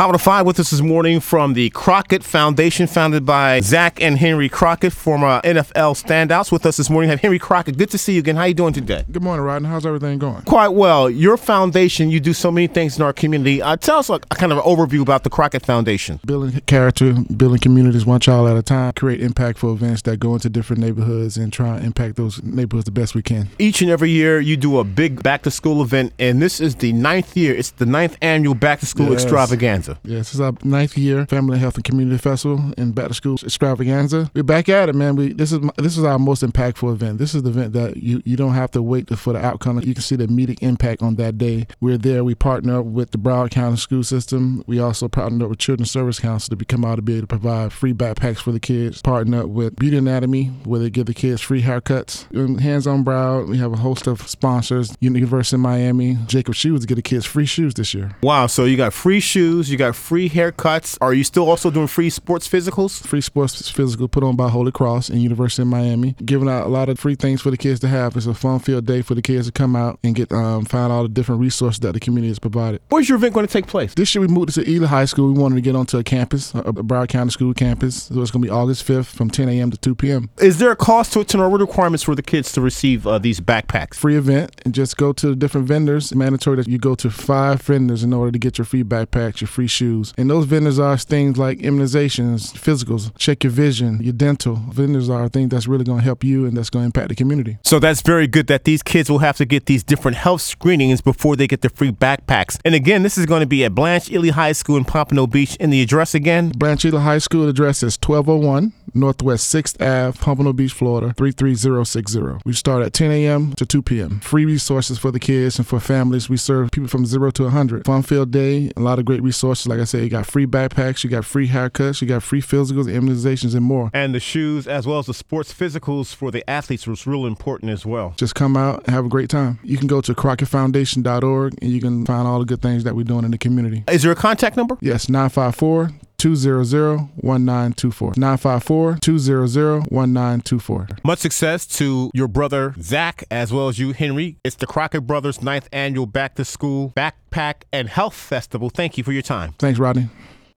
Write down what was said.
Howard of Five with us this morning from the Crockett Foundation, founded by Zach and Henry Crockett, former NFL standouts. With us this morning, have Henry Crockett. Good to see you again. How you doing today? Good morning, Rodney. How's everything going? Quite well. Your foundation, you do so many things in our community. Uh, tell us a, a kind of an overview about the Crockett Foundation. Building character, building communities one child at a time, create impactful events that go into different neighborhoods and try and impact those neighborhoods the best we can. Each and every year, you do a big back to school event, and this is the ninth year. It's the ninth annual back to school Yes. extravaganza. Yes, this is our ninth year Family Health and Community Festival and Back to School Extravaganza. We're back at it, man. We this is this is our most impactful event. This is the event that you you don't have to wait for the outcome. You can see the immediate impact on that day. We're there. We partner up with the Broward County School System. We also partner up with Children's Service Council to come out to be able to provide free backpacks for the kids. Partner up with Beauty Anatomy, where they give the kids free haircuts. Hands on Broward. We have a host of sponsors. University of Miami, Jacob Shoes to get the kids free shoes this year. Wow. So you got free shoes, you got free haircuts. Are you still also doing free sports physicals? free sports physical put on by Holy Cross and University of Miami, giving out a lot of free things for the kids to have. It's a fun field day for the kids to come out and get um, find all the different resources that the community has provided. Where's your event going to take place? This year we moved to Ely High School. We wanted to get onto a campus, a Broward County School campus. So it's going to be August 5th from 10 a.m. to 2 p.m. Is there a cost to it, and what requirements for the kids to receive uh, these backpacks? Free event and just go to the different vendors. Mandatory that you go to five vendors in order to get your free backpacks, your free shoes. And those vendors are things like immunizations, physicals, check your vision, your dental. Vendors are things that's really going to help you and that's going to impact the community. So that's very good that these kids will have to get these different health screenings before they get the free backpacks. And again, this is going to be at Blanche Ely High School in Pompano Beach. And the address again? Blanche Ely High School address is 1201 Northwest 6th Ave, Pompano Beach, Florida 33060. We start at 10 a.m. to 2 p.m. Free resources for the kids and for families. We serve people from 0 to 100. Fun filled day, a lot of great resources. Like I said, you got free backpacks, you got free haircuts, you got free physicals, immunizations, and more. And the shoes, as well as the sports physicals for the athletes, was real important as well. Just come out and have a great time. You can go to crockettfoundation.org and you can find all the good things that we're doing in the community. Is there a contact number? Yes, 954 200 1924. 954 200 1924. Much success to your brother Zach as well as you, Henry. It's the Crockett Brothers ninth annual Back to School Backpack and Health Festival. Thank you for your time. Thanks, Rodney.